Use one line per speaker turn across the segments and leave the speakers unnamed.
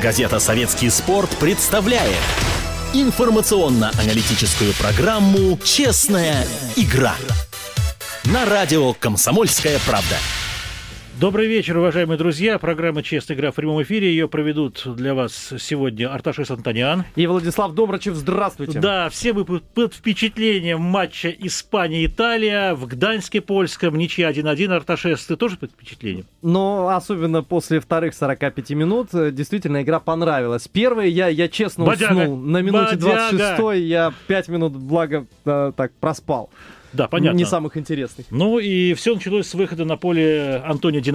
Газета «Советский спорт» представляет информационно-аналитическую программу «Честная игра» на радио «Комсомольская правда».
Добрый вечер, уважаемые друзья. Программа «Честная игра» в прямом эфире. Ее проведут для вас сегодня Арташес Антониан.
И Владислав Добрачев. Здравствуйте.
Да, все вы под впечатлением матча Испания-Италия в Гданьске польском. Ничья 1-1. Арташес, ты тоже под впечатлением?
Ну, особенно после вторых 45 минут. Э, действительно, игра понравилась. Первый я, я честно Бодяга. уснул. На минуте Бодяга. 26 я 5 минут, благо, э, так проспал.
Да, понятно.
Не самых интересных.
Ну и все началось с выхода на поле Антонио Ди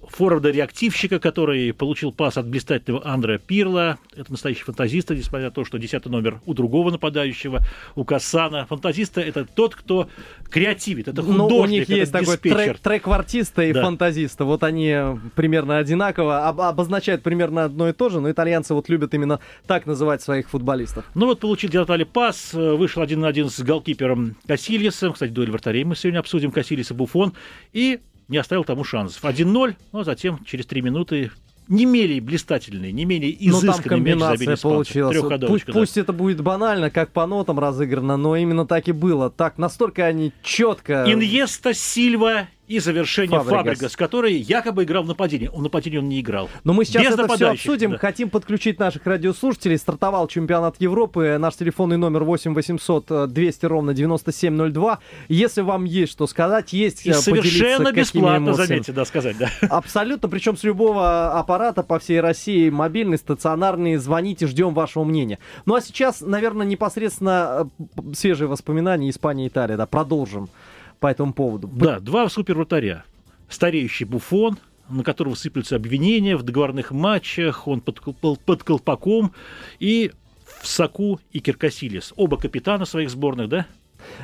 Наталья форварда-реактивщика, который получил пас от блистательного Андреа Пирла. Это настоящий фантазист, несмотря на то, что десятый номер у другого нападающего, у Кассана. Фантазиста — это тот, кто креативит, это художник,
Ну, у них есть такой трек, трек-артиста и да. фантазиста. Вот они примерно одинаково, об, обозначают примерно одно и то же, но итальянцы вот любят именно так называть своих футболистов.
Ну вот получил Диатали пас, вышел один на один с голкипером Кассильесом. Кстати, дуэль вратарей мы сегодня обсудим. Кассильес и Буфон. И не оставил тому шансов. 1-0, но затем через 3 минуты не менее блистательный, не менее изысканный
но там комбинация мяч получилась. Пусть, да. пусть это будет банально, как по нотам разыграно, но именно так и было. Так, настолько они четко...
Иньеста, Сильва и завершение Фабригас. который якобы играл в нападении. В нападении он не играл.
Но мы сейчас Без это все обсудим. Да. Хотим подключить наших радиослушателей. Стартовал чемпионат Европы. Наш телефонный номер 8 800 200 ровно 9702. Если вам есть что сказать, есть
и совершенно бесплатно, заметьте, да, сказать, да.
Абсолютно, причем с любого аппарата по всей России, мобильный, стационарный, звоните, ждем вашего мнения. Ну а сейчас, наверное, непосредственно э, свежие воспоминания Испания Италия, да, продолжим по этому поводу.
Да, два супер вратаря. Стареющий Буфон, на которого сыплются обвинения в договорных матчах, он под, под колпаком, и в Саку и Киркасилис. Оба капитана своих сборных, да?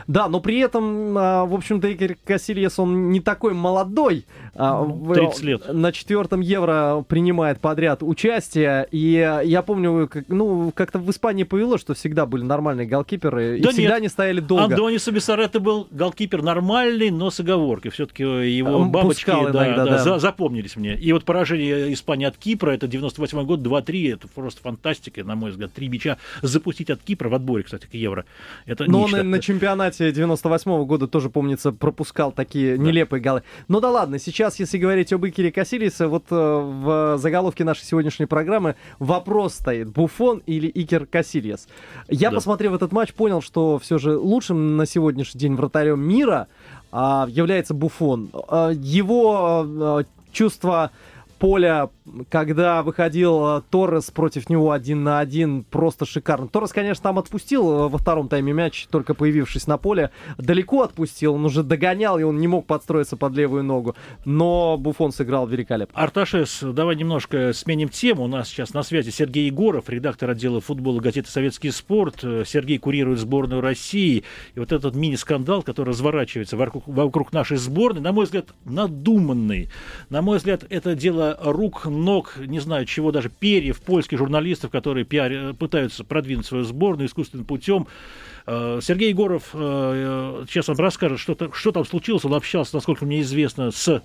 Да, но при этом, а, в общем-то, Игорь Кассильес, он не такой молодой.
30 а, лет.
На четвертом евро принимает подряд участие. И я помню, как, ну, как-то в Испании повело, что всегда были нормальные голкиперы. Да и всегда нет. они стояли долго.
Андони Субисаретто был голкипер нормальный, но с оговоркой. Все-таки его бабочки да, иногда, да, да. запомнились мне. И вот поражение Испании от Кипра, это 98 год, 2-3, это просто фантастика, на мой взгляд. Три мяча запустить от Кипра в отборе, кстати, к евро. Это
но нечто. он на чемпионате чемпионате 98 -го года тоже, помнится, пропускал такие да. нелепые голы. Ну да ладно, сейчас, если говорить об Икере Касилисе, вот э, в заголовке нашей сегодняшней программы вопрос стоит, Буфон или Икер Касильес. Я, да. посмотрев этот матч, понял, что все же лучшим на сегодняшний день вратарем мира а, является Буфон. А, его а, чувство поля, когда выходил э, Торрес против него один на один, просто шикарно. Торрес, конечно, там отпустил э, во втором тайме мяч, только появившись на поле. Далеко отпустил, он уже догонял, и он не мог подстроиться под левую ногу. Но Буфон сыграл великолепно.
Арташес, давай немножко сменим тему. У нас сейчас на связи Сергей Егоров, редактор отдела футбола газеты «Советский спорт». Сергей курирует сборную России. И вот этот мини-скандал, который разворачивается вокруг, вокруг нашей сборной, на мой взгляд, надуманный. На мой взгляд, это дело рук, ног, не знаю чего, даже перьев польских журналистов, которые пиар, пытаются продвинуть свою сборную искусственным путем. Э, Сергей Егоров э, сейчас вам расскажет, что, что там случилось. Он общался, насколько мне известно, с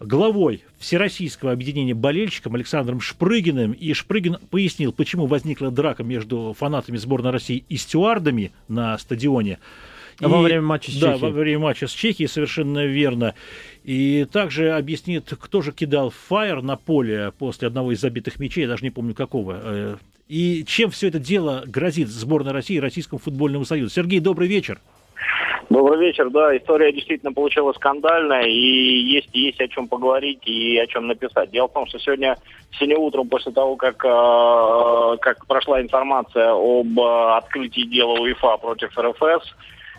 главой Всероссийского объединения болельщиков Александром Шпрыгиным. И Шпрыгин пояснил, почему возникла драка между фанатами сборной России и стюардами на стадионе.
И, во время матча с Чехией.
Да, во время матча с Чехией, совершенно верно. И также объяснит, кто же кидал фаер на поле после одного из забитых мячей, я даже не помню какого. Э, и чем все это дело грозит сборной России и Российскому футбольному союзу. Сергей, добрый вечер.
Добрый вечер. Да, история действительно получилась скандальная, и есть, есть о чем поговорить и о чем написать. Дело в том, что сегодня, сегодня утром, после того, как, э, как прошла информация об э, открытии дела УЕФА против РФС,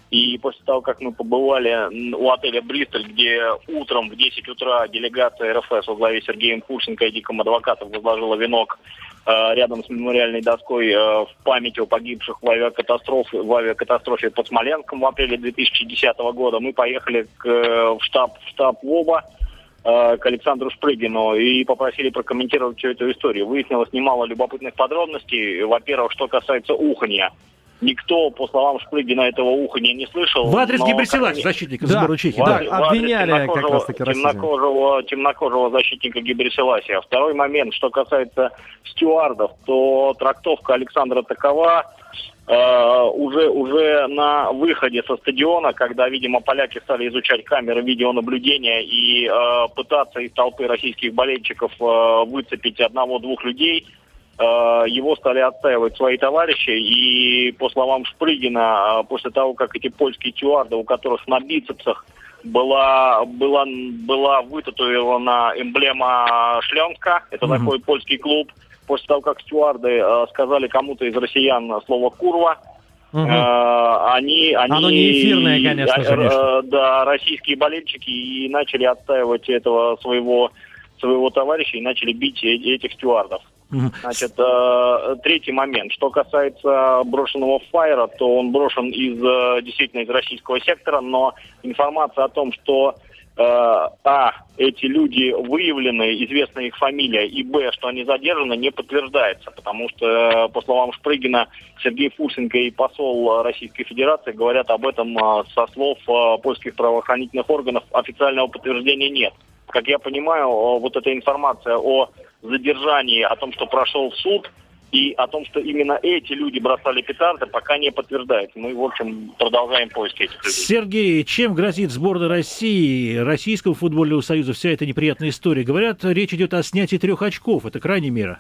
и после того, как мы побывали у отеля «Бристоль», где утром в 10 утра делегация РФС во главе Сергеем Курченко и Диком Адвокатов возложила венок э, рядом с мемориальной доской э, в память о погибших в авиакатастрофе, в авиакатастрофе под Смоленском в апреле 2010 года, мы поехали к, в штаб, в штаб ВОБа э, к Александру Шпрыгину и попросили прокомментировать всю эту историю. Выяснилось немало любопытных подробностей. Во-первых, что касается уханья Никто, по словам Шпрыгина, этого уха не, не слышал.
В адрес
но
Гиберсилаки, защитника
Да,
сборной Чехии.
да.
Да.
обвиняли как
темнокожего-
раз-таки расизм.
темнокожего, темнокожего защитника Гиберсиласия. Второй момент, что касается стюардов, то трактовка Александра такова, э, уже, уже на выходе со стадиона, когда, видимо, поляки стали изучать камеры видеонаблюдения и э, пытаться из толпы российских болельщиков э, выцепить одного-двух людей, его стали отстаивать свои товарищи. И по словам Шпрыгина, э, после того, как эти польские стюарды, у которых на бицепсах была, была, была вытатуирована эмблема Шлемска, это
Мгм.
такой польский клуб, после того, как стюарды э, сказали кому-то из россиян слово «курва». Э, они, они,
Оно не эфирное, конечно
э,
Миша.
да, российские болельщики и начали отстаивать этого своего своего товарища и начали бить э- этих стюардов. Значит, э, третий момент. Что касается брошенного фаера, то он брошен из э, действительно из российского сектора, но информация о том, что э, а эти люди выявлены, известна их фамилия, и б что они задержаны, не подтверждается, потому что э, по словам Шпрыгина Сергей Фурсенко и посол Российской Федерации говорят об этом э, со слов польских правоохранительных органов. Официального подтверждения нет. Как я понимаю, вот эта информация о задержании, о том, что прошел суд, и о том, что именно эти люди бросали петарды, пока не подтверждается. Мы, в общем, продолжаем поиски этих людей.
Сергей, чем грозит сборной России, Российского футбольного союза вся эта неприятная история? Говорят, речь идет о снятии трех очков. Это крайняя мера.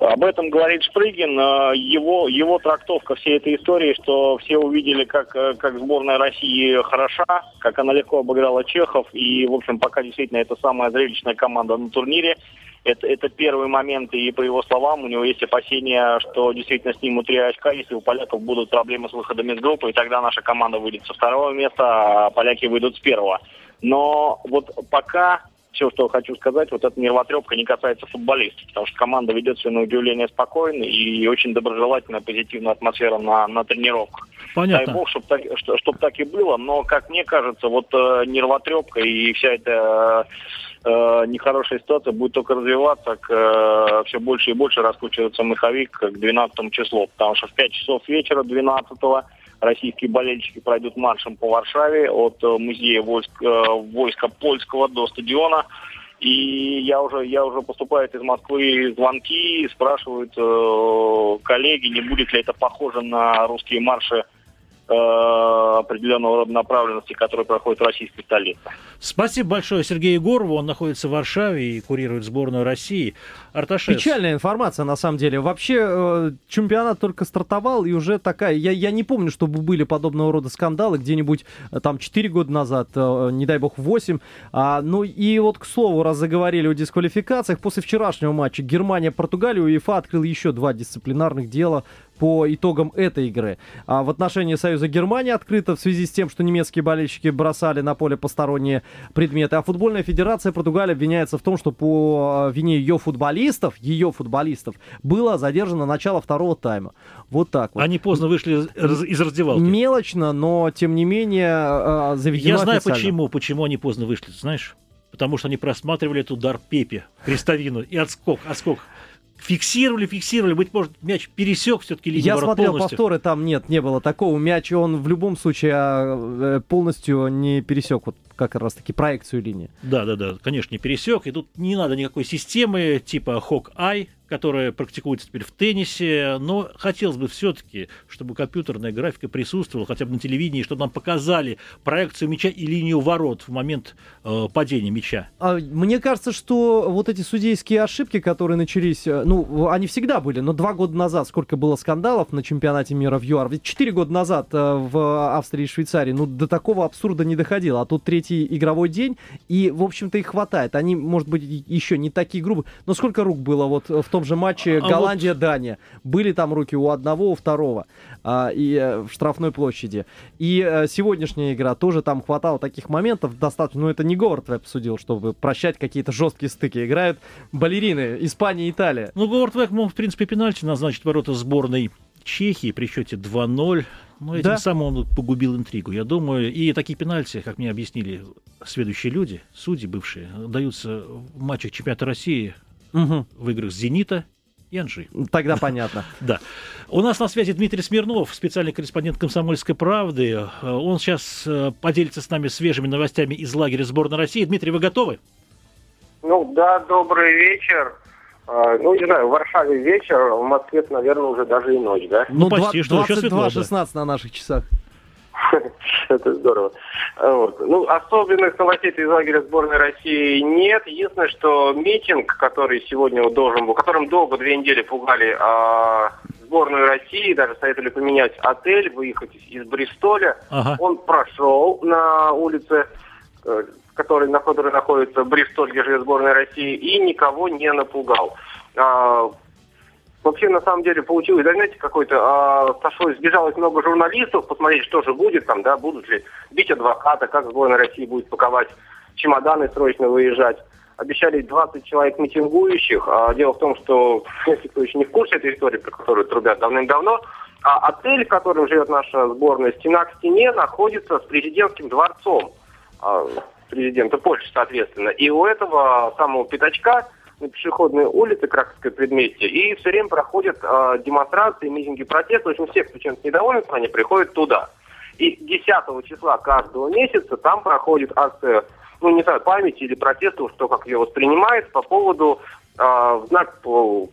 Об этом говорит Шпрыгин. Э, Его, его трактовка всей этой истории, что все увидели, как, э, как сборная России хороша, как она легко обыграла чехов. И, в общем, пока действительно это самая зрелищная команда на турнире. Это, это первый момент, и по его словам, у него есть опасения, что действительно снимут три очка, если у поляков будут проблемы с выходом из группы, и тогда наша команда выйдет со второго места, а поляки выйдут с первого. Но вот пока все, что хочу сказать, вот эта нервотрепка не касается футболистов, потому что команда ведет себя на удивление спокойно и очень доброжелательная, позитивная атмосфера на, на тренировках. Дай
Понятно.
бог, чтобы так, что- чтоб так и было, но, как мне кажется, вот э, нервотрепка и вся эта э, э, нехорошая ситуация будет только развиваться, к, все больше и больше раскручиваться маховик к 12 числу, потому что в 5 часов вечера 12 российские болельщики пройдут маршем по Варшаве от э, музея войск, э, войска польского до стадиона. И я уже, я уже поступают из Москвы звонки, спрашивают э, коллеги, не будет ли это похоже на русские марши определенного рода направленности, которые проходят в российской столице.
Спасибо большое Сергею Егорову. Он находится в Варшаве и курирует сборную России. Арташес.
Печальная информация, на самом деле. Вообще, э, чемпионат только стартовал, и уже такая... Я, я не помню, чтобы были подобного рода скандалы где-нибудь э, там 4 года назад, э, не дай бог 8. А, ну и вот, к слову, раз заговорили о дисквалификациях, после вчерашнего матча Германия-Португалия УЕФА открыл еще два дисциплинарных дела по итогам этой игры. А в отношении Союза Германии открыто в связи с тем, что немецкие болельщики бросали на поле посторонние предметы. А футбольная федерация Португалии обвиняется в том, что по э, вине ее футболистов, ее футболистов, было задержано начало второго тайма. Вот так вот.
Они поздно вышли из, раз- из раздевалки.
Мелочно, но тем не менее э, заведено
Я знаю
официально.
почему, почему они поздно вышли, знаешь? Потому что они просматривали этот удар Пепе, крестовину, и отскок, отскок. Фиксировали, фиксировали, быть может, мяч пересек все-таки линию
Я смотрел
полностью.
повторы, там нет, не было такого. Мяч он в любом случае а, э, полностью не пересек вот как раз таки проекцию линии.
Да, да, да, конечно, не пересек. И тут не надо никакой системы типа Hawk-Eye, которая практикуется теперь в теннисе, но хотелось бы все-таки, чтобы компьютерная графика присутствовала хотя бы на телевидении, чтобы нам показали проекцию мяча и линию ворот в момент э, падения мяча.
А, Мне кажется, что вот эти судейские ошибки, которые начались, э, ну, они всегда были, но два года назад сколько было скандалов на чемпионате мира в ЮАР, ведь четыре года назад э, в Австрии и Швейцарии, ну, до такого абсурда не доходило, а тут третий игровой день, и, в общем-то, их хватает. Они, может быть, еще не такие грубые, но сколько рук было вот в том же матче
А вот-
Голландия-Дания? Были там руки у одного, у второго, а, и э, в штрафной площади. И э, сегодняшняя игра тоже там хватало таких моментов достаточно. Ну, это не Говард Веб судил, чтобы прощать какие-то жесткие стыки. Играют балерины Испания и Италия.
Ну, Говард Век мог, в принципе, пенальти назначить ворота сборной Чехии при счете 2-0. Но этим
Да.
самым он погубил интригу, я думаю. И такие пенальти, как мне объяснили следующие люди, судьи бывшие, даются в матчах чемпионата России
Мгм.
в играх «Зенита» и Анжи.
Тогда понятно.
Да. У нас на связи Дмитрий Смирнов, специальный корреспондент «Комсомольской правды». Он сейчас э, поделится с нами свежими новостями из лагеря сборной России. Дмитрий, вы готовы?
Ну да, добрый вечер. А, ну, не знаю, в Варшаве вечер, в Москве, наверное, уже даже и ночь, да?
Ну, почти, что еще светло,
22-16 на наших часах.
Это здорово. Вот. Ну, особенных новостей из лагеря сборной России нет. Единственное, что митинг, который сегодня должен был, которым долго две недели пугали а, сборную России, даже советовали поменять отель, выехать из Бристоля, ага. он прошел на улице, э, который, на которой находится Бристоль, где живет сборная России, и никого не напугал. А, Вообще, на самом деле, получилось, да, знаете, какой-то, а, сошлось, сбежалось много журналистов, посмотреть, что же будет там, да, будут ли бить адвоката, как сборная России будет паковать чемоданы, срочно выезжать. Обещали 20 человек митингующих. А дело в том, что, если кто еще не в курсе этой истории, про которую трубят давным-давно, а отель, в котором живет наша сборная, стена к стене, находится с президентским дворцом а, президента Польши, соответственно. И у этого самого пятачка на пешеходной улице Краковской предместье, и все время проходят э, демонстрации, митинги, протесты. В общем, все, кто чем-то недоволен, они приходят туда. И 10 числа каждого месяца там проходит акция, ну, не знаю, памяти или протеста, что как ее воспринимает, по поводу э, в знак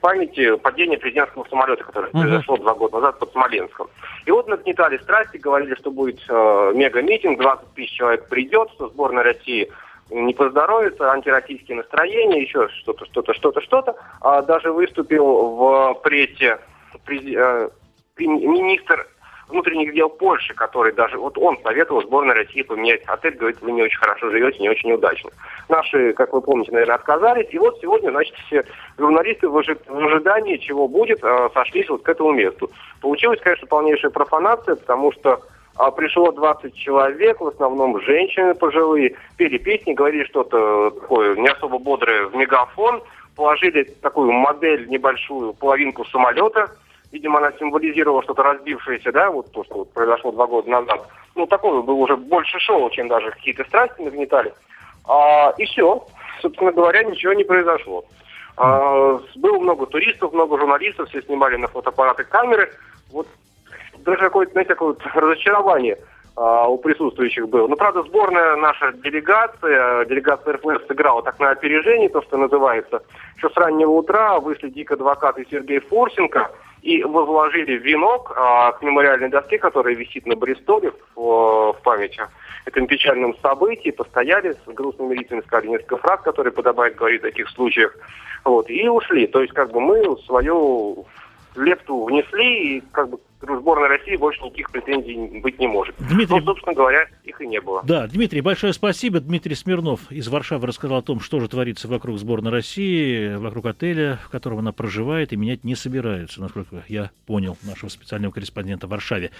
памяти падения президентского самолета, которое uh-huh. произошло два года назад под Смоленском. И вот нагнетали страсти, говорили, что будет э, мега-митинг, 20 тысяч человек придет, что сборная России не поздоровится, антироссийские настроения, еще что-то, что-то, что-то, что-то. А даже выступил в прессе э, министр внутренних дел Польши, который даже, вот он советовал сборной России поменять отель, говорит, вы не очень хорошо живете, не очень удачно. Наши, как вы помните, наверное, отказались, и вот сегодня, значит, все журналисты в, ожидании, чего будет, э, сошлись вот к этому месту. Получилась, конечно, полнейшая профанация, потому что а пришло 20 человек, в основном женщины пожилые, пели песни, говорили что-то такое не особо бодрое в мегафон, положили такую модель небольшую, половинку самолета, видимо, она символизировала что-то разбившееся, да, вот то, что произошло два года назад. Ну, такое было уже больше шоу, чем даже какие-то страсти нагнетали. А, и все, собственно говоря, ничего не произошло. А, было много туристов, много журналистов, все снимали на фотоаппараты камеры. Вот даже какое-то, знаете, такое вот разочарование а, у присутствующих было. Ну, правда, сборная наша делегация, делегация РФ сыграла так на опережение, то, что называется. Еще с раннего утра вышли Дик Адвокат и Сергей Форсенко и возложили венок а, к мемориальной доске, которая висит на Бристоле в, в память о этом печальном событии, постояли с грустными лицами, сказали несколько фраз, которые подобает говорить в таких случаях, вот, и ушли. То есть, как бы мы свою лепту внесли, и как бы сборной России больше никаких претензий быть не может.
Дмитрий...
Ну, собственно говоря, их и не было.
Да, Дмитрий, большое спасибо. Дмитрий Смирнов из Варшавы рассказал о том, что же творится вокруг сборной России, вокруг отеля, в котором она проживает, и менять не собираются, насколько я понял нашего специального корреспондента в Варшаве.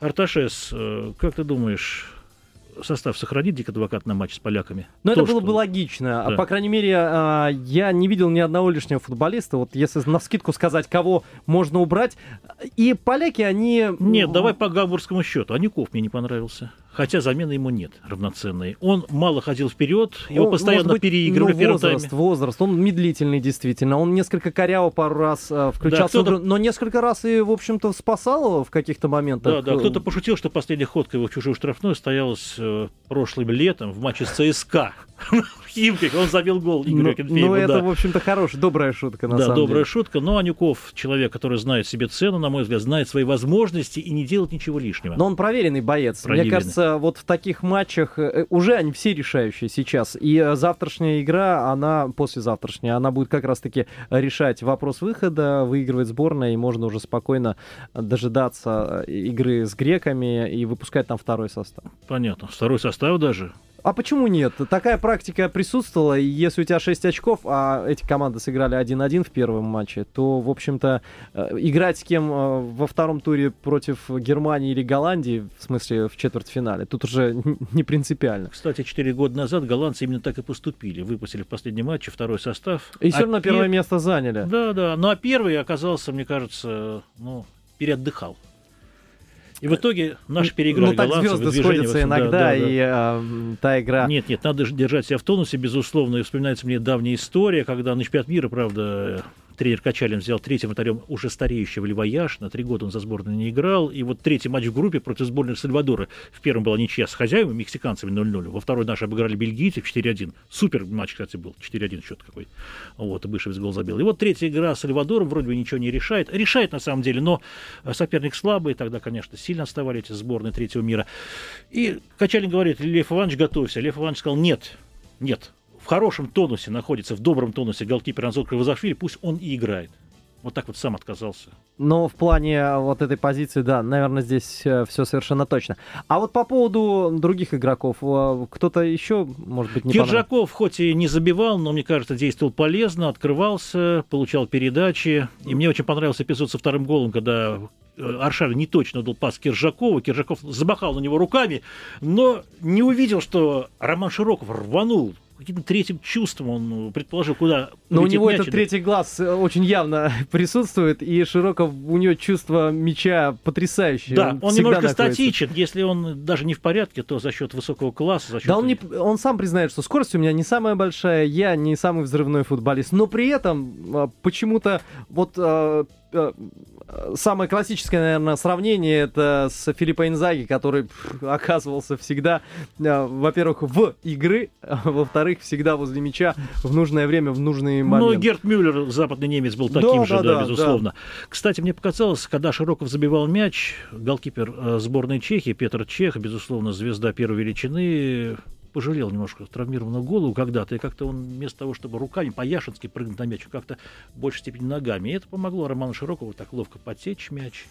Арташес, э, как ты думаешь, состав сохранит Дик Адвокат на матч с поляками?
Ну, это было что... бы логично. Да. По крайней мере, а, я не видел ни одного лишнего футболиста. Вот если на скидку сказать, кого можно убрать. И поляки, они...
Нет, давай по гамбургскому счету. Аников мне не понравился хотя замены ему нет равноценной. Он мало ходил вперед, его ну, постоянно быть, переигрывали
ну, возраст, тайме. возраст, он медлительный действительно. Он несколько коряво пару раз э, включался, да, но несколько раз и, в общем-то, спасал его в каких-то моментах.
Да, да, кто-то пошутил, что последняя ходка его в чужую штрафную стоялась э, прошлым летом в матче с ЦСКА. В Химках он забил гол Игорю
Ну, ну это, в общем-то, хорошая, добрая шутка, на
Да, добрая шутка. Но Анюков, человек, который знает себе цену, на мой взгляд, знает свои возможности и не делает ничего лишнего.
Но он проверенный боец. Мне кажется, вот в таких матчах э, уже они все решающие сейчас. И э, завтрашняя игра, она, послезавтрашняя, она будет как раз-таки решать вопрос выхода, выигрывать сборная, и можно уже спокойно дожидаться э, игры с греками и выпускать там второй состав.
Понятно. Второй состав даже?
А почему нет? Такая практика присутствовала, и если у тебя 6 очков, а эти команды сыграли 1-1 в первом матче, то, в общем-то, э, играть с кем э, во втором туре против Германии или Голландии, в смысле в четвертьфинале, тут уже не принципиально.
Кстати, 4 года назад голландцы именно так и поступили. Выпустили в последнем матче второй состав.
И а все равно пер... первое место заняли.
Да, да. Ну а первый оказался, мне кажется, ну, переотдыхал. И в итоге наши переиграли ну, так голландцев.
звезды сходятся иногда, да, да, и. Э, та игра...
Нет, нет, надо держать себя в тонусе, безусловно. И вспоминается мне давняя история, когда на чемпионат мира, правда, тренер Качалин взял третьим вратарем уже стареющего Льва Яшина. Три года он за сборную не играл. И вот третий матч в группе против сборной Сальвадора. В первом была ничья с хозяевами, мексиканцами 0-0. Во второй наши обыграли бельгийцев 4-1. Супер матч, кстати, был. 4-1 счет какой. Вот, и Бышевец гол забил. И вот третья игра с Сальвадором вроде бы ничего не решает. Решает на самом деле, но соперник слабый. Тогда, конечно, сильно отставали эти сборные третьего мира. И Качалин говорит, Лев Иванович, готовься. Лев Иванович сказал, нет, нет, в хорошем тонусе находится, в добром тонусе голкипер Анзор Кривозашвили, пусть он и играет. Вот так вот сам отказался.
Но в плане вот этой позиции, да, наверное, здесь э, все совершенно точно. А вот по поводу других игроков, э, кто-то еще, может быть, не
Киржаков хоть и не забивал, но, мне кажется, действовал полезно, открывался, получал передачи. И мне очень понравился эпизод со вторым голом, когда э, Аршавин не точно дал пас Киржакову, Киржаков замахал на него руками, но не увидел, что Роман Широков рванул каким-то третьим чувством он ну, предположил, куда
Но у него мяч, этот третий глаз э, очень явно присутствует, и Широков, у него чувство мяча потрясающее.
Да, он, он немножко находится. статичен. Если он даже не в порядке, то за счет высокого класса. За счет...
Да, он, не, он сам признает, что скорость у меня не самая большая, я не самый взрывной футболист. Но при этом а, почему-то вот а, самое классическое, наверное, сравнение это с Филиппо Инзаги, который оказывался всегда, э, во-первых, в игры, а во-вторых, всегда возле мяча в нужное время, в нужный момент.
Ну, Герт Мюллер, западный немец, был таким да, же, да, да, да безусловно. Да. Кстати, мне показалось, когда Широков забивал мяч, голкипер э, сборной Чехии, Петр Чех, безусловно, звезда первой величины, пожалел немножко травмированную голову когда-то, и как-то он вместо того, чтобы руками по-яшински прыгнуть на мяч, как-то в большей степени ногами. И это помогло Роману Широкову так ловко подсечь мяч.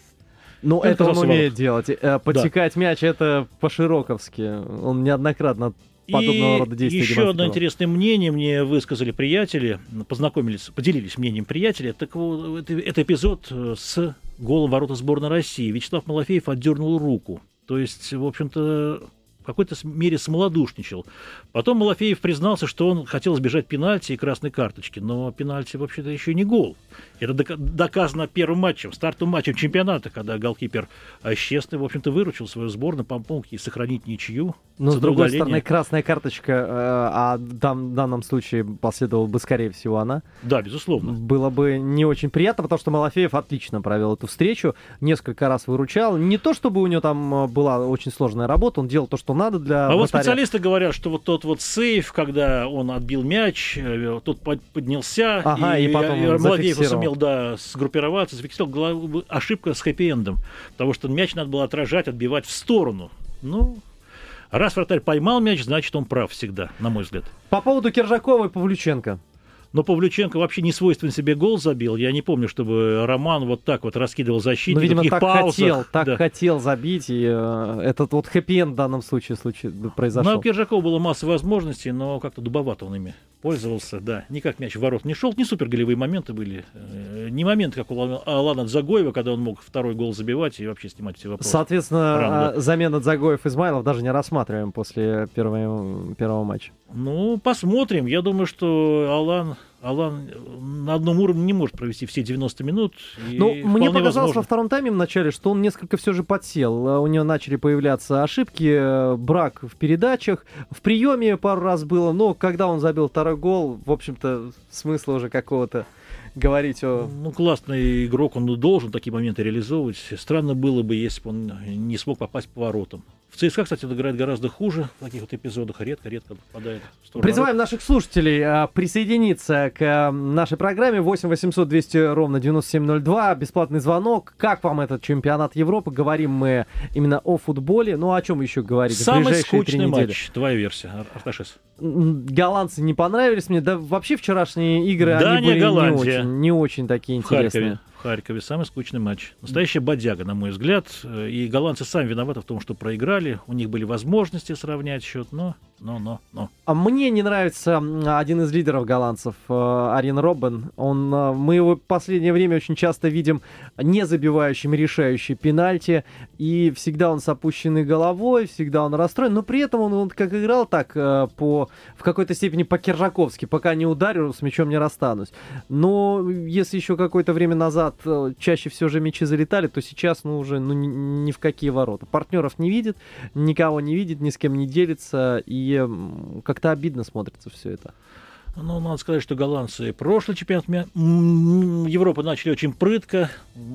Ну, это, это он умеет делать. Э, подсекать да. мяч это по-широковски. Он неоднократно подобного
и
рода действия
еще одно интересное мнение мне высказали приятели, познакомились, поделились мнением приятеля. Так вот, это, это эпизод э, с голом ворота сборной России. Вячеслав Малафеев отдернул руку. То есть, в общем-то, в какой-то мере смолодушничал. Потом Малафеев признался, что он хотел избежать пенальти и красной карточки, но пенальти вообще-то еще не гол. Это доказано первым матчем, стартовым матчем чемпионата, когда голкипер Щестный, в общем-то, выручил свою сборную, помог ей сохранить ничью.
Но, с другой стороны, красная карточка, э, а там, в данном случае последовала бы, скорее всего, она.
Да, безусловно.
Было бы не очень приятно, потому что Малафеев отлично провел эту встречу, несколько раз выручал. Не то, чтобы у него там э, была очень сложная работа, он делал то, что надо для
А вратаря. вот специалисты говорят, что вот тот вот сейф, когда он отбил мяч, э, тот поднялся,
ага, и, и потом и
Малафеев сумел да, сгруппироваться, зафиксировал ошибка с хэппи-эндом, потому что мяч надо было отражать, отбивать в сторону. Ну, Раз вратарь поймал мяч, значит он прав всегда, на мой взгляд.
По поводу Киржакова и Павлюченко.
Но Павлюченко вообще не свойственно себе гол забил. Я не помню, чтобы Роман вот так вот раскидывал защиту. Ну,
видимо, так
паузах.
хотел, так да. хотел забить, и э, этот вот хэппи в данном случае, случае произошел.
Ну, у Киржакова было масса возможностей, но как-то дубовато он ими пользовался, да. Никак мяч в ворот не шел, не супер голевые моменты были. Э, не моменты, как у Алана Дзагоева, когда он мог второй гол забивать и вообще снимать все вопросы.
Соответственно, Ранда. замена Дзагоев-Измайлов даже не рассматриваем после первого, первого матча.
Ну, посмотрим. Я думаю, что Алан Алан на одном уровне не может провести все 90 минут.
Ну, мне показалось возможно. во втором тайме в начале, что он несколько все же подсел. У него начали появляться ошибки, э, брак в передачах. В приеме пару раз было, но когда он забил второй гол, в общем-то, смысла уже какого-то говорить о...
Ну, классный игрок, он должен такие моменты реализовывать. Странно было бы, если бы он не смог попасть по воротам. В ЦСКА, кстати, он играет гораздо хуже в таких вот эпизодах, редко-редко попадает
в Призываем наших слушателей а, присоединиться к а, нашей программе 8 800 200 ровно 9702, бесплатный звонок. Как вам этот чемпионат Европы? Говорим мы именно о футболе. Ну, о чем еще говорить?
Самый скучный матч, твоя версия, Арташес.
Голландцы не понравились мне, да вообще вчерашние игры, да, они были не очень, не очень такие интересные. В Харькове.
Харькове. Самый скучный матч. Настоящая бодяга, на мой взгляд. И голландцы сами виноваты в том, что проиграли. У них были возможности сравнять счет, но но, но, но.
А мне не нравится один из лидеров голландцев, э, Арин Роббен. Он, э, мы его в последнее время очень часто видим не забивающим решающий пенальти, и всегда он с опущенной головой, всегда он расстроен, но при этом он, он как играл так э, по, в какой-то степени по-киржаковски, пока не ударю, с мячом не расстанусь. Но если еще какое-то время назад чаще все же мячи залетали, то сейчас, ну, уже ну, ни, ни в какие ворота. Партнеров не видит, никого не видит, ни с кем не делится, и как-то обидно смотрится все это.
Ну, надо сказать, что голландцы прошлый чемпионат Европы начали очень прытко.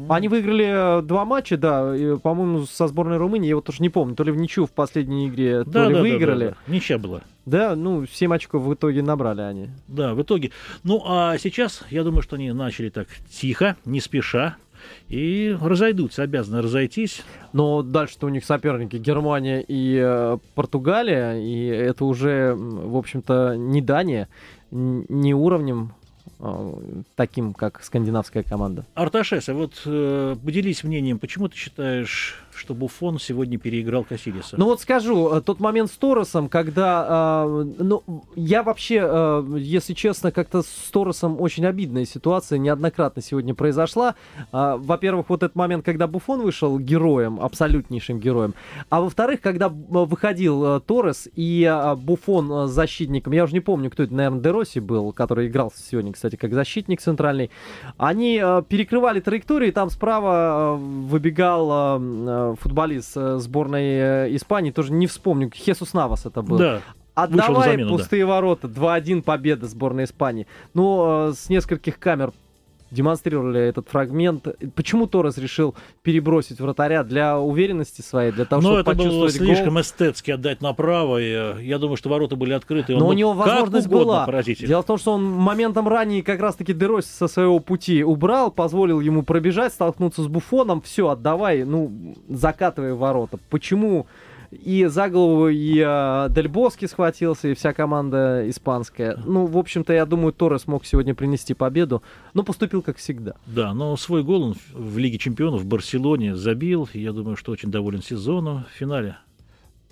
Они выиграли э, два матча, да, по-моему, со сборной Румынии, я вот тоже не помню, то ли в ничью в последней игре,
да,
то ли
да,
выиграли.
Да, да, да. Ничья была.
Да, ну, 7 очков в итоге набрали они.
Да, в итоге. Ну, а сейчас, я думаю, что они начали так тихо, не спеша, и разойдутся, обязаны разойтись.
Но дальше-то у них соперники Германия и э, Португалия, и это уже, в общем-то, не Дания, не уровнем э, таким, как скандинавская команда.
Арташес, а вот э, поделись мнением, почему ты считаешь что Буфон сегодня переиграл Кассилиса.
Ну вот скажу, э, тот момент с Торресом, когда, э, ну, я вообще, э, если честно, как-то с Торресом очень обидная ситуация неоднократно сегодня произошла. Э, во-первых, вот этот момент, когда Буфон вышел героем, абсолютнейшим героем, а во-вторых, когда выходил э, Торрес и э, Буфон э, защитником, я уже не помню, кто это, наверное, Дероси был, который играл сегодня, кстати, как защитник центральный, они э, перекрывали траектории, там справа э, выбегал э, футболист э, сборной э, Испании, тоже не вспомню, Хесус Навас это был.
Да.
Отдавай замену, пустые да. ворота, 2-1 победа сборной Испании. Ну, э, с нескольких камер демонстрировали этот фрагмент. Почему Торрес решил перебросить вратаря для уверенности своей, для того,
Но
чтобы
это
почувствовать
было слишком
гол?
эстетски отдать направо. И я думаю, что ворота были открыты.
Но у него возможность была.
Поразитель.
Дело в том, что он моментом ранее как раз-таки Дероси со своего пути убрал, позволил ему пробежать, столкнуться с Буфоном. Все, отдавай, ну, закатывай ворота. Почему и за голову и э, Дель Боски схватился, и вся команда испанская. Ну, в общем-то, я думаю, Торрес мог сегодня принести победу, но поступил как всегда.
Да, но свой гол он в Лиге Чемпионов в Барселоне забил, я думаю, что очень доволен сезону в финале.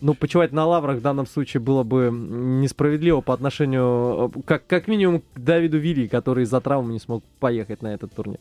Ну, почивать на лаврах в данном случае было бы несправедливо по отношению, э, как, как минимум, к Давиду Вилли, который из-за травмы не смог поехать на этот турнир.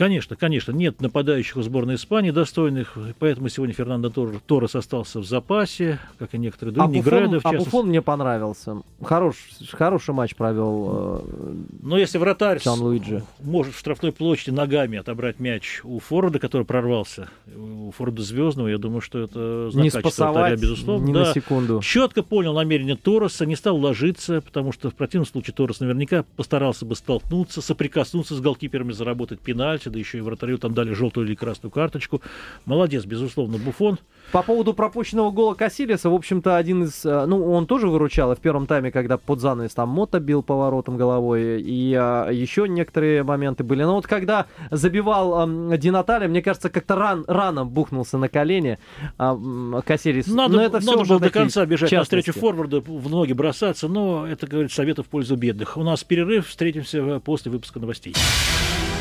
Конечно, конечно, нет нападающих у сборной Испании достойных, поэтому сегодня Фернандо Торрес остался в запасе, как и некоторые другие.
А Буфон, а Буфон мне понравился. Хорош, хороший матч провел э,
Но если вратарь Луиджи. может в штрафной площади ногами отобрать мяч у Форда, который прорвался, у Форда Звездного, я думаю, что это
знак не качества вратаря,
безусловно.
Ни
да.
на секунду.
Четко понял намерение Торреса, не стал ложиться, потому что в противном случае Торрес наверняка постарался бы столкнуться, соприкоснуться с голкиперами, заработать пенальти, да еще и вратарю там дали желтую или красную карточку. Молодец, безусловно, Буфон.
По поводу пропущенного гола Кассилиса, в общем-то, один из... Э, ну, он тоже выручал и в первом тайме, когда под занавес там Мота бил поворотом головой, и а, еще некоторые моменты были. Но вот когда забивал а, Динатали, мне кажется, как-то ран, рано бухнулся на колени а, Кассилис.
Надо, но это надо было до конца бежать частности. навстречу форварду, в ноги бросаться, но это, говорит, советов в пользу бедных. У нас перерыв, встретимся после выпуска новостей.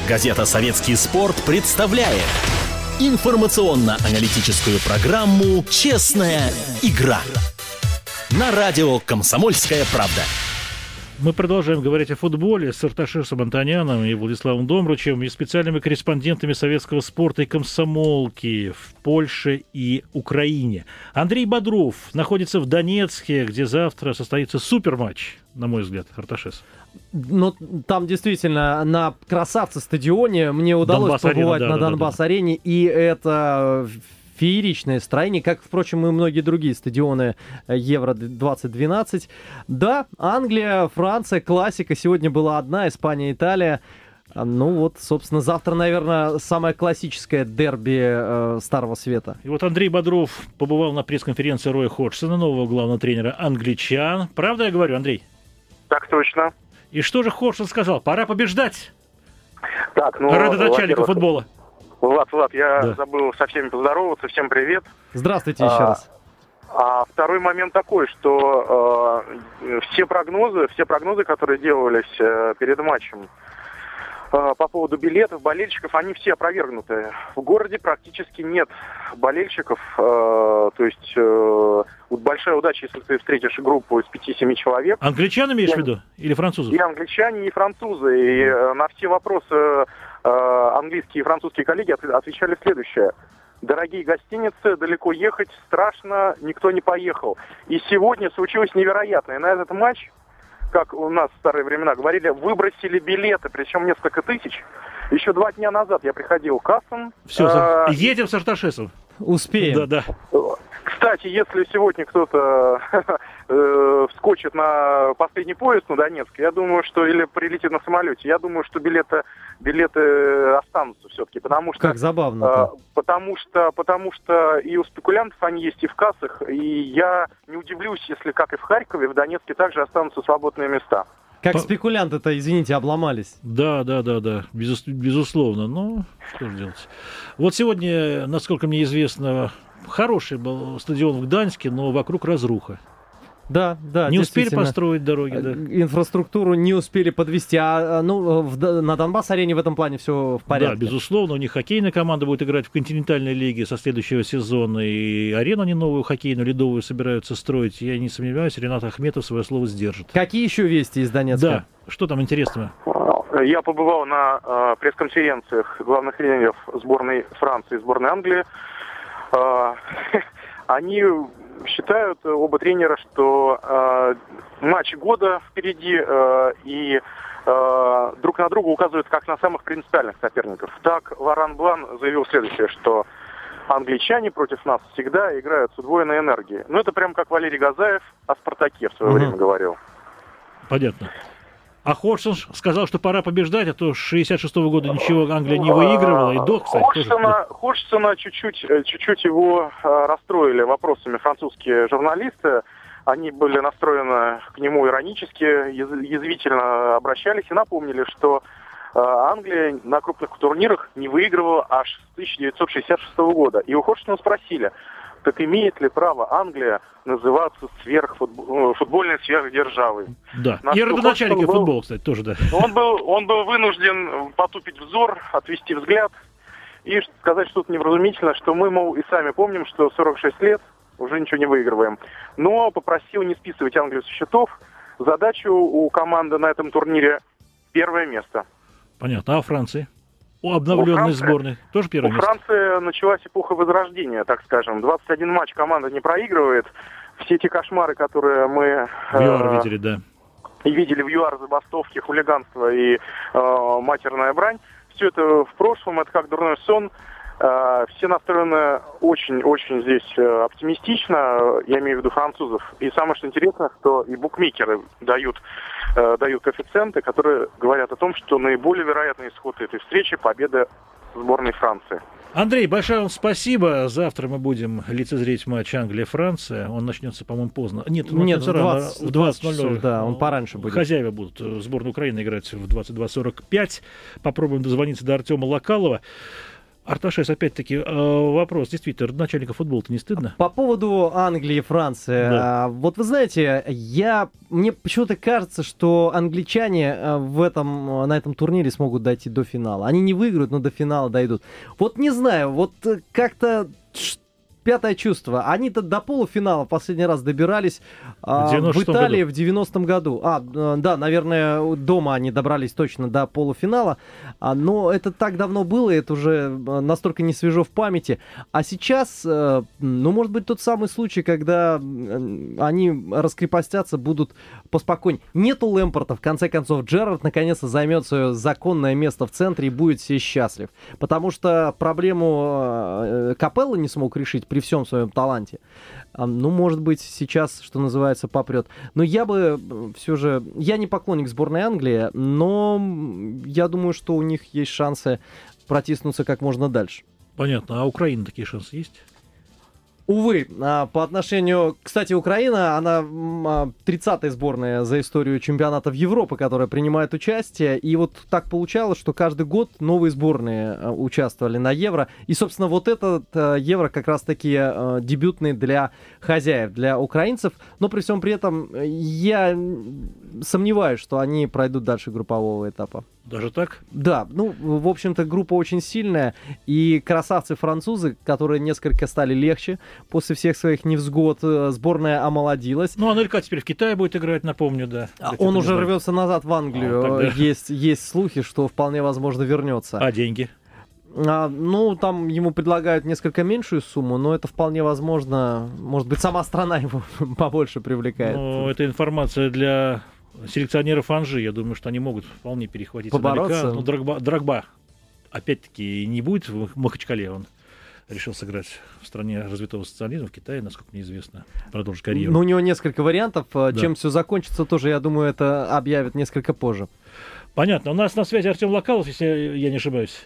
Газета «Советский спорт» представляет информационно-аналитическую программу «Честная игра» на радио «Комсомольская правда».
Мы продолжаем говорить о футболе с Арташесом Антоняном и Владиславом Домручем и специальными корреспондентами советского спорта и комсомолки в Польше и Украине. Андрей Бодров находится в Донецке, где завтра состоится суперматч, на мой взгляд, Арташес.
Ну, там действительно на красавце стадионе мне удалось Донбасс побывать да, на да, Донбасс-арене, да, и это фееричное строение, как, впрочем, и многие другие стадионы Евро-2012. Да, Англия, Франция, классика. Сегодня была одна, Испания, Италия. Ну вот, собственно, завтра, наверное, самое классическое дерби э, Старого Света.
И вот Андрей Бодров побывал на пресс-конференции Роя Ходжсона, нового главного тренера англичан. Правда я говорю, Андрей?
Так точно.
И что же Хорсон сказал? Пора побеждать.
Так, ну,
Родоначальника футбола.
Влад, Влад, я да. забыл со всеми поздороваться. Всем привет.
Здравствуйте еще а, раз.
А второй момент такой, что э, все прогнозы, все прогнозы, которые делались э, перед матчем, по поводу билетов, болельщиков, они все опровергнуты. В городе практически нет болельщиков. Э, то есть э, вот большая удача, если ты встретишь группу из 5-7 человек.
Англичан имеешь в виду? Или французов?
И англичане, и французы. И на все вопросы английские и французские коллеги отвечали следующее. Дорогие гостиницы, далеко ехать страшно, никто не поехал. И сегодня случилось невероятное. На этот матч как у нас в старые времена говорили, выбросили билеты, причем несколько тысяч. Еще два дня назад я приходил к кассам.
Все, а, едем с Арташесом.
Успеем.
Да, да.
Кстати, если сегодня кто-то
э, вскочит на последний поезд на Донецк, я думаю, что или прилетит на самолете, я думаю, что билеты, билеты останутся все-таки, потому что...
Как забавно.
э, потому что, потому что и у спекулянтов они есть и в кассах, и я не удивлюсь, если, как и в Харькове, в Донецке также останутся свободные места.
Как
по-
спекулянты-то, извините, обломались.
Да, да, да, да, безус- безусловно. Ну, что же делать. Вот сегодня, насколько мне известно, хороший был стадион в Гданьске, но вокруг разруха.
Да, да,
Не успели построить дороги, да.
Э, Инфраструктуру не успели подвести. А, а, ну, в Д- на Донбасс-арене в этом плане все в порядке.
Да, безусловно, у них хоккейная команда будет играть в континентальной лиге со следующего сезона, и арену они новую хоккейную, ледовую собираются строить. Я не сомневаюсь, Ренат Ахметов свое слово сдержит.
Какие еще вести из Донецка?
Да, что там интересного?
Я побывал на э, пресс-конференциях главных тренеров сборной Франции и сборной Англии. Э, они считают, э, оба тренера, что э, матч года впереди э, и э, друг на друга указывают как на самых принципиальных соперников. Так Лоран Блан заявил следующее, что англичане против нас всегда играют с удвоенной энергией. Ну, это прям как Валерий Газаев о «Спартаке» в свое
Мгм.
время говорил.
Понятно. А Ходжсон сказал, что пора побеждать, а то с 66 года ничего Англия не выигрывала. И до, кстати, тоже.
Чуть-чуть, э, чуть-чуть его э, расстроили вопросами французские журналисты. Они были настроены к нему иронически, яз- язвительно обращались и напомнили, что э, Англия на крупных турнирах не выигрывала аж с 1966 года. И у Ходжсона спросили, так имеет ли право Англия называться сверхфутбо- э, футбольной сверхдержавой?
Да.
на
И
был-
футбола, кстати, тоже, да.
Он был, он был вынужден потупить взор, отвести взгляд и сказать что-то невразумительное, что мы, мол, и сами помним, что 46 лет уже ничего не выигрываем. Но попросил не списывать Англию со счетов. Задачу у команды на этом турнире первое место.
Понятно. А Франции? У обновленной сборной тоже первое
у
место?
Франции началась эпоха возрождения, так скажем. 21 матч команда не проигрывает. Все эти кошмары, которые мы
В ЮАР
э,
видели, да.
и видели в ЮАР забастовки, хулиганство и э, матерная брань. Все это в прошлом, это как дурной сон. Э, все настроены очень-очень здесь э, оптимистично, я имею в виду французов. И самое что интересно, что и букмекеры дают, э, дают коэффициенты, которые говорят о том, что наиболее вероятный исход этой встречи – победа сборной Франции.
Андрей, большое вам спасибо. Завтра мы будем лицезреть матч Англия-Франция. Он начнется, по-моему, поздно. Нет, он
Нет,
начнется
в
рано,
20
в 20.00.
часов, да, он пораньше будет.
Хозяева будут. Сборная Украины играть в 22.45. Попробуем дозвониться до Артема Локалова. Арташес, опять-таки, э, вопрос. Действительно, начальника футбола-то не стыдно?
По поводу Англии и Франции.
Да.
а, Вот вы знаете, я мне почему-то кажется, что англичане а, в этом, а, на этом турнире смогут дойти до финала. Они не выиграют, но до финала дойдут. Вот не знаю, вот э, как-то пятое чувство. Они-то до полуфинала последний раз добирались а,
В
в
96-м
Италии
году.
в 90-м году. А, э, да, наверное, дома они добрались точно до полуфинала. А, но это так давно было, это уже э, настолько не свежо в памяти. А сейчас, э, ну, может быть, тот самый случай, когда они раскрепостятся, будут поспокойнее. Нету Лэмпорта, в конце концов, Джерард наконец-то займет свое законное место в центре и будет все счастлив. Потому что проблему Капелла не смог решить при всем своем таланте. А, Ну, может быть, сейчас, что называется, попрет. Но я бы все же... Я не поклонник сборной Англии, но я думаю, что у них есть шансы протиснуться как можно дальше.
Понятно. А Украина такие шансы есть?
Увы, а, по отношению... Кстати, Украина, она м, а, 30-я сборная за историю чемпионатов Европы, которая принимает участие. И вот так получалось, что каждый год новые сборные а, участвовали на Евро. И, собственно, вот этот Евро как раз-таки дебютный для хозяев, для украинцев. Но при всем при этом э, я сомневаюсь, что они пройдут дальше группового этапа.
Даже так?
Да, ну, в общем-то, группа очень сильная, и красавцы-французы, которые несколько стали легче после всех своих невзгод, э, сборная омолодилась.
Ну, Анелька теперь в Китае будет играть, напомню, да.
А Он уже
знаю.
рвется назад в Англию.
А, тогда-
Есть, есть слухи, что вполне возможно вернется.
А деньги?
А, ну, там ему предлагают несколько меньшую сумму, но это вполне возможно. Может быть, сама страна его побольше привлекает.
Ну, это информация для селекционеров Анжи. Я думаю, что они могут вполне перехватить
Побороться?
Ну, Дрогба, Дрогба, опять-таки, не будет в Махачкале он решил сыграть в стране развитого социализма, в Китае, насколько мне известно, продолжить карьеру.
Ну, у него несколько вариантов. Э,
Да.
Чем все закончится, тоже, я думаю, это объявят несколько позже.
Понятно. У нас на связи Артем Локалов, если я не ошибаюсь.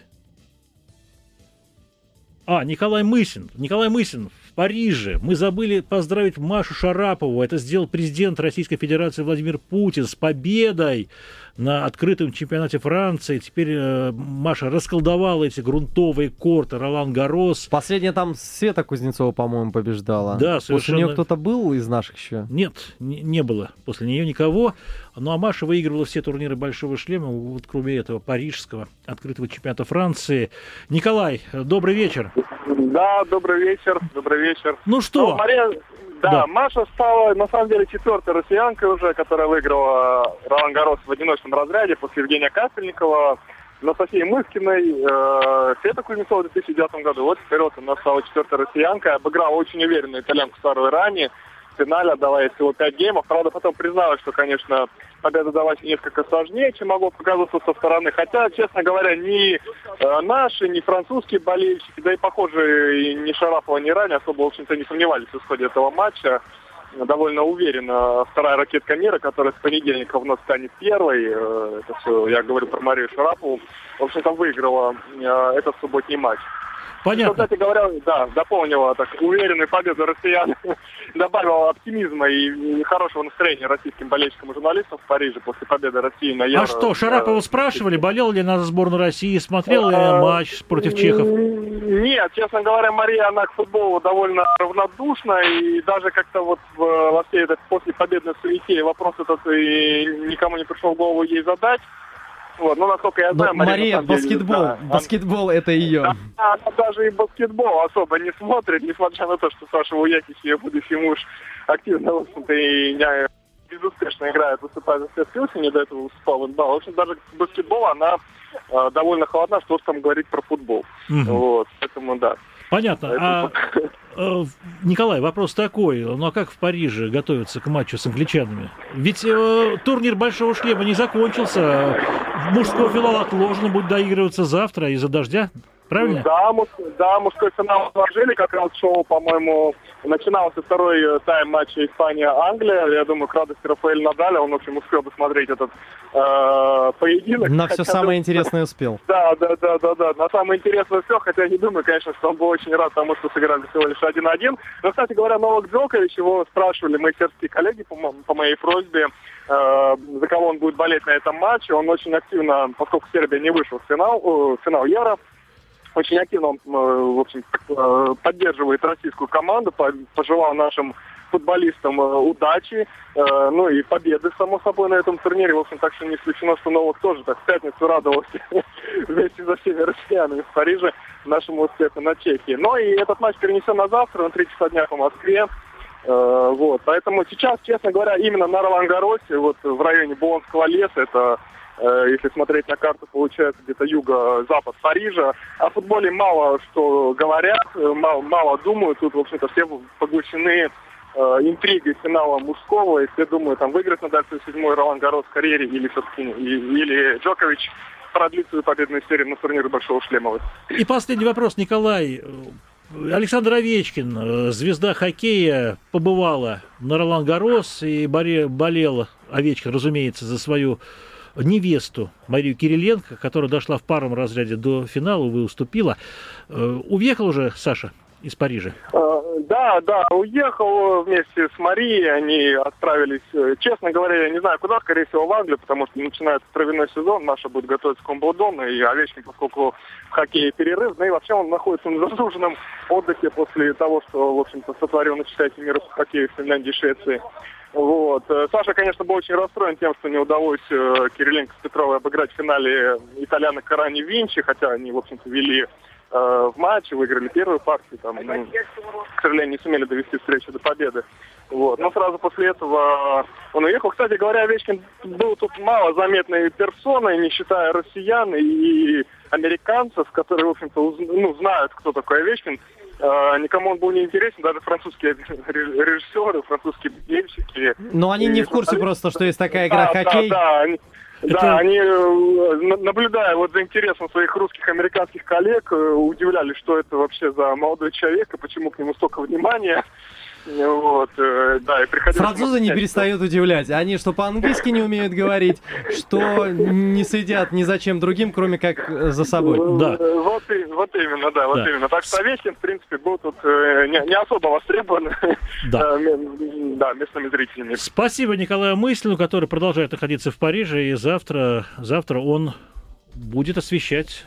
А, Николай Мысин. Николай Мысин в Париже. Мы забыли поздравить Машу Шарапову. Это сделал президент Российской Федерации Владимир Путин с победой на открытом чемпионате Франции. Теперь э, Маша расколдовала эти грунтовые корты Ролан Гарос.
Последняя там Света Кузнецова, по-моему, побеждала.
Да,
После
совершенно.
нее кто-то был из наших еще?
Нет, не, не было после нее никого. Ну а Маша выигрывала все турниры Большого Шлема, вот кроме этого парижского открытого чемпионата Франции. Николай, добрый вечер.
Да, добрый вечер, добрый вечер.
Ну что?
Ну, Мария, да,
Да.
Маша стала, на самом деле, четвертой россиянкой уже, которая выиграла Ролан Гарос в одиночном разряде после Евгения Капельникова, Анастасии Мыскиной, э, Света Кузнецова в 2009 году. Вот вот она стала четвертой россиянкой, обыграла очень уверенную итальянку старую ранее. В финале отдала ей всего 5 геймов. Правда, потом призналась, что, конечно, победа далась несколько сложнее, чем могло показаться со стороны. Хотя, честно говоря, ни э, наши, ни французские болельщики, да и, похоже, и ни Шарапова, ни Рани особо, в общем-то, не сомневались в исходе этого матча. Довольно уверенно вторая ракетка мира, которая с понедельника вновь станет первой, э, это все, я говорю про Марию Шарапову, в общем-то, выиграла э, этот субботний матч. Что,
Понятно.
кстати говоря, да, дополнила так уверенную победу россиян, добавила оптимизма и, хорошего настроения российским болельщикам и журналистам в Париже после победы России на Евро.
А что, Шарапова спрашивали, болел ли за сборную России, смотрел ли
А,
матч против чехов?
Нет, честно говоря, Мария, она к футболу довольно равнодушна, и даже как-то вот в, во всей этой послепобедной суете вопрос этот и никому не пришел в голову ей задать. Вот, ну, насколько я
Но
знаю,
Мария,
на самом деле,
баскетбол.
да, она-
баскетбол это ее.
да, она даже и баскетбол особо не смотрит, несмотря на то, что Саша Уякич, ее будущий муж, активно, в общем-то, и не- безуспешно играет, выступает за СС Пилсине, до этого выступал в НБА. В общем, даже к баскетболу она э, довольно холодна, что уж там говорить про футбол.
Мгм.
Вот, поэтому да.
Понятно. А,
Поэтому-
э, Николай, вопрос такой. Ну а как в Париже готовятся к матчу с англичанами? Ведь э, турнир Большого Шлема не закончился. Мужской финал отложено, будет доигрываться завтра из-за дождя. Правильно?
Да, муж- да, мужской финал отложили, как раз шоу, по-моему, начинался второй э, тайм матча Испания-Англия. Я думаю, к радости Рафаэль Надаля, он, в общем, успел досмотреть этот э, поединок.
На все самое
ну,
интересное успел.
Да, да, да, да, да. На самое интересное все, хотя я не думаю, конечно, что он был очень рад тому, что сыграли всего лишь 1-1. Но, кстати говоря, Новак Джокович, его спрашивали мои сербские коллеги по, по моей просьбе, э, за кого он будет болеть на этом матче. Он очень активно, поскольку Сербия не вышла в финал, э, в финал Евро, очень активно э, в общем, э, поддерживает российскую команду, по- пожелал нашим футболистам э, удачи, ну и победы, само собой, на этом турнире. В общем, так что не исключено, что Новак тоже так в пятницу радовался вместе со всеми россиянами в Париже нашему успеху на Чехии. Но и этот матч перенесен на завтра, на 3 часа дня по Москве. Вот, поэтому сейчас, честно говоря, именно на Ролангаросе, вот в районе Булонского леса, это если смотреть на карту, получается где-то юго-запад Парижа. О футболе мало что говорят, э, мало, мало думают. Тут, в общем-то, все поглощены э, интригой финала мужского, и все думают, там, выиграть на дальше седьмой Ролан Гарос в карьере, или все-таки, или Джокович продлит свою победную серию на турнире Большого Шлема.
И последний вопрос, Николай. Александр Овечкин, э, звезда хоккея, побывала на Ролан Гарос и боре- болел Овечкин, разумеется, за свою невесту Марию Кириленко, которая дошла в парном разряде до финала, увы, уступила. Э, Уехал уже Саша из Парижа?
Э, Да, да, уехал вместе с Марией, они отправились, э, честно говоря, я не знаю куда, скорее всего в Англию, потому что начинается травяной сезон, Маша будет готовиться к Умблдону, и Овечкин, поскольку в хоккее перерыв, да и вообще он находится на заслуженном отдыхе после того, что, в общем-то, сотворил на чемпионате мира по хоккею в Финляндии и Швеции. Вот. Э, Саша, конечно, был очень расстроен тем, что не удалось э, Кириленко с Петровой обыграть в финале итальянок Карани Винчи, хотя они, в общем-то, вели э, в матче, выиграли первую партию, там, ну, к сожалению, не сумели довести встречу до победы. Вот. Но сразу после этого он уехал. Кстати говоря, Овечкин был тут мало заметной персоной, не считая россиян и американцев, которые, в общем-то, ну, знают, кто такой Овечкин. Э, никому он был не интересен, даже французские ре- режиссеры, французские бельщики.
Но они не в курсе просто, что есть такая игра
Да,
хоккей.
Да, да, они,
Это-
Да, они, на- наблюдая вот за интересом своих русских, американских коллег, э, удивлялись, что это вообще за молодой человек и почему к нему столько внимания. Вот, э, да, и приходилось...
Французы не перестают удивлять. Они что по-английски не умеют говорить, что не следят ни за чем другим, кроме как э, за собой.
что-
Да.
Э, Вот, и- вот именно, да, вот
Да.
именно. Так что Овечкин, в принципе, был тут не, не особо востребован
Да.
да, местными зрителями.
Спасибо Николаю Мыслину, который продолжает находиться в Париже, и завтра, завтра он будет освещать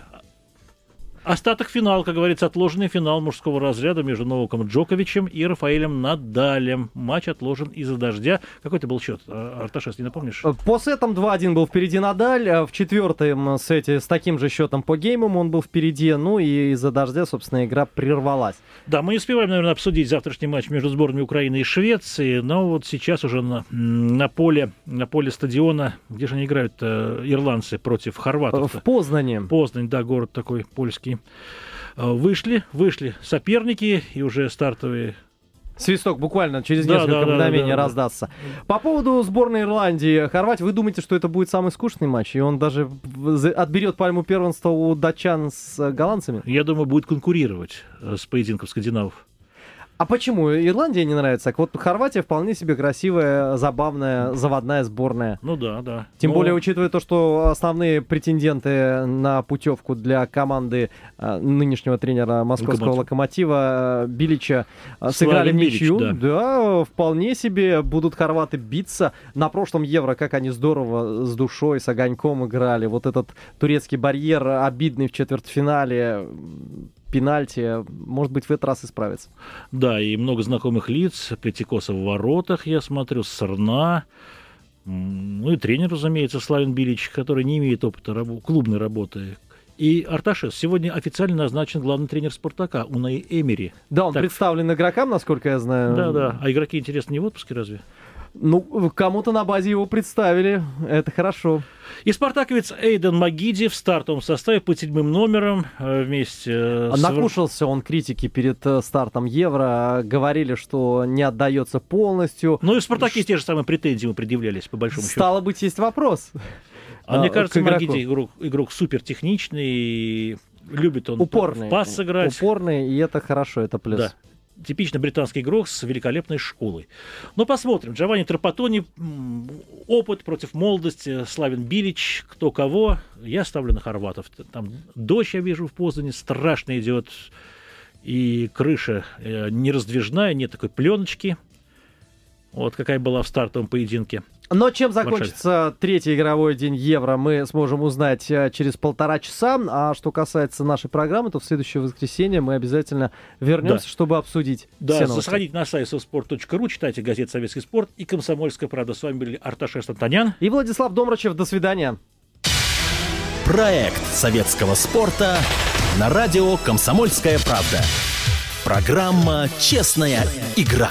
остаток финала, как говорится, отложенный финал мужского разряда между Новаком Джоковичем и Рафаэлем Надалем. Матч отложен из-за дождя. Какой это был счет? А, Арташес, не напомнишь?
По сетам 2-1 был впереди Надаль, а в четвертом сете с таким же счетом по геймам он был впереди, ну и из-за дождя, собственно, игра прервалась.
Да, мы не успеваем, наверное, обсудить завтрашний матч между сборными Украины и Швеции, но вот сейчас уже на, на поле, на поле стадиона, где же они играют, э, ирландцы против хорватов.
В Познане.
Познань, да, город такой польский. Э, Вышли, вышли соперники и уже стартовые.
Свисток буквально через
Да,
несколько
да,
мгновений
да, да.
раздастся. По поводу сборной Ирландии, Хорватии, вы думаете, что это будет самый скучный матч? И он даже отберет пальму первенства у датчан с э, голландцами?
Я думаю, будет конкурировать э, с поединком скандинавов.
А почему Ирландия не нравится? Так вот, Хорватия вполне себе красивая, забавная, заводная сборная.
Ну да, да.
Тем
Но
более, учитывая то, что основные претенденты на путевку для команды э, нынешнего тренера московского
Локомотив.
локомотива э, Билича э,
Славин
сыграли
Билич,
ничью.
да.
да, вполне себе будут хорваты биться. На прошлом Евро, как они здорово с душой, с огоньком играли. Вот этот турецкий барьер обидный в четвертьфинале, пенальти, может быть, в этот раз исправится.
Да, и много знакомых лиц. Плетикоса в воротах, я смотрю, Сорна. М, Ну и тренер, разумеется, Славин Билич, который не имеет опыта рабо- клубной работы. И Арташес сегодня официально назначен главный тренер «Спартака» Унай Эмери.
Да, он
Так.
представлен игрокам, насколько я знаю.
Да-да. А игроки, интересно, не в отпуске разве?
Ну, кому-то на базе его представили. Это хорошо.
И спартаковец Эйден Магиди в стартовом составе под седьмым номером э, вместе э, с...
Накушался он критики перед э, стартом Евро. Говорили, что не отдается полностью.
Ну и в «Спартаке» те же самые претензии ему предъявлялись, по большому счету.
Стало быть, есть вопрос.
А мне кажется. Магиди игрок, игрок супер техничный, любит он
Упорный.
в пас сыграть.
Упорный, и это хорошо, это плюс.
Да. Типично британский игрок с великолепной школой. Но посмотрим. Джованни Тропатони, м, опыт против молодости, Славин Билич, кто кого. Я ставлю на хорватов. Там дождь я вижу в Познане, страшно идет. И крыша э, нераздвижная, нет такой пленочки. Вот какая была в стартовом поединке.
Но чем закончится третий игровой день Евро, мы сможем узнать э, через полтора часа. А что касается нашей программы, то в следующее воскресенье мы обязательно вернемся,
Да.
чтобы обсудить
Да,
все новости.
заходите на сайт sosport.ru, читайте газет «Советский спорт» и «Комсомольская правда». С вами были Арташес Антонян.
И Владислав Домрачев, до свидания.
Проект советского спорта на радио «Комсомольская правда». Программа «Честная игра».